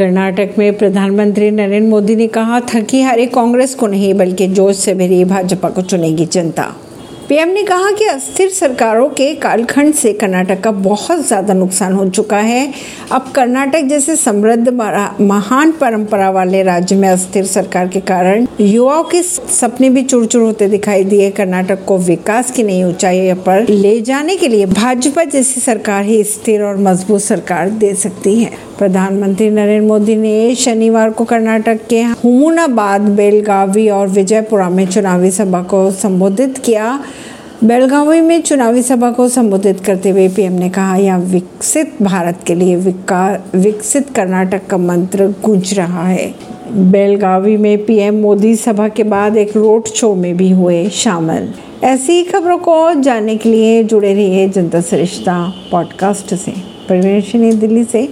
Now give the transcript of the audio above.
कर्नाटक में प्रधानमंत्री नरेंद्र मोदी ने कहा था कि हरे कांग्रेस को नहीं, बल्कि जोश से भरी भाजपा को चुनेगी जनता। पीएम ने कहा कि अस्थिर सरकारों के कालखंड से कर्नाटक का बहुत ज़्यादा नुकसान हो चुका है। अब कर्नाटक जैसे समृद्ध महान परंपरा वाले राज्य में अस्थिर सरकार के कारण युवाओं के सपने भी चुर चुर होते दिखाई दिए। कर्नाटक को विकास की नई ऊंचाई पर ले जाने के लिए भाजपा जैसी सरकार ही स्थिर और मज़बूत सरकार दे सकती है। प्रधानमंत्री नरेंद्र मोदी ने शनिवार को कर्नाटक के हुमुनाबाद, बेलगावी और विजयपुरा में चुनावी सभा को संबोधित किया। बेलगावी में चुनावी सभा को संबोधित करते हुए पीएम ने कहा, यह विकसित भारत के लिए विकसित कर्नाटक का मंत्र गूंज रहा है। बेलगावी में पीएम मोदी सभा के बाद एक रोड शो में भी हुए शामिल। ऐसी खबरों को जानने के लिए जुड़े रहिए जनता सरिश्ता पॉडकास्ट से। परवीन दिल्ली से।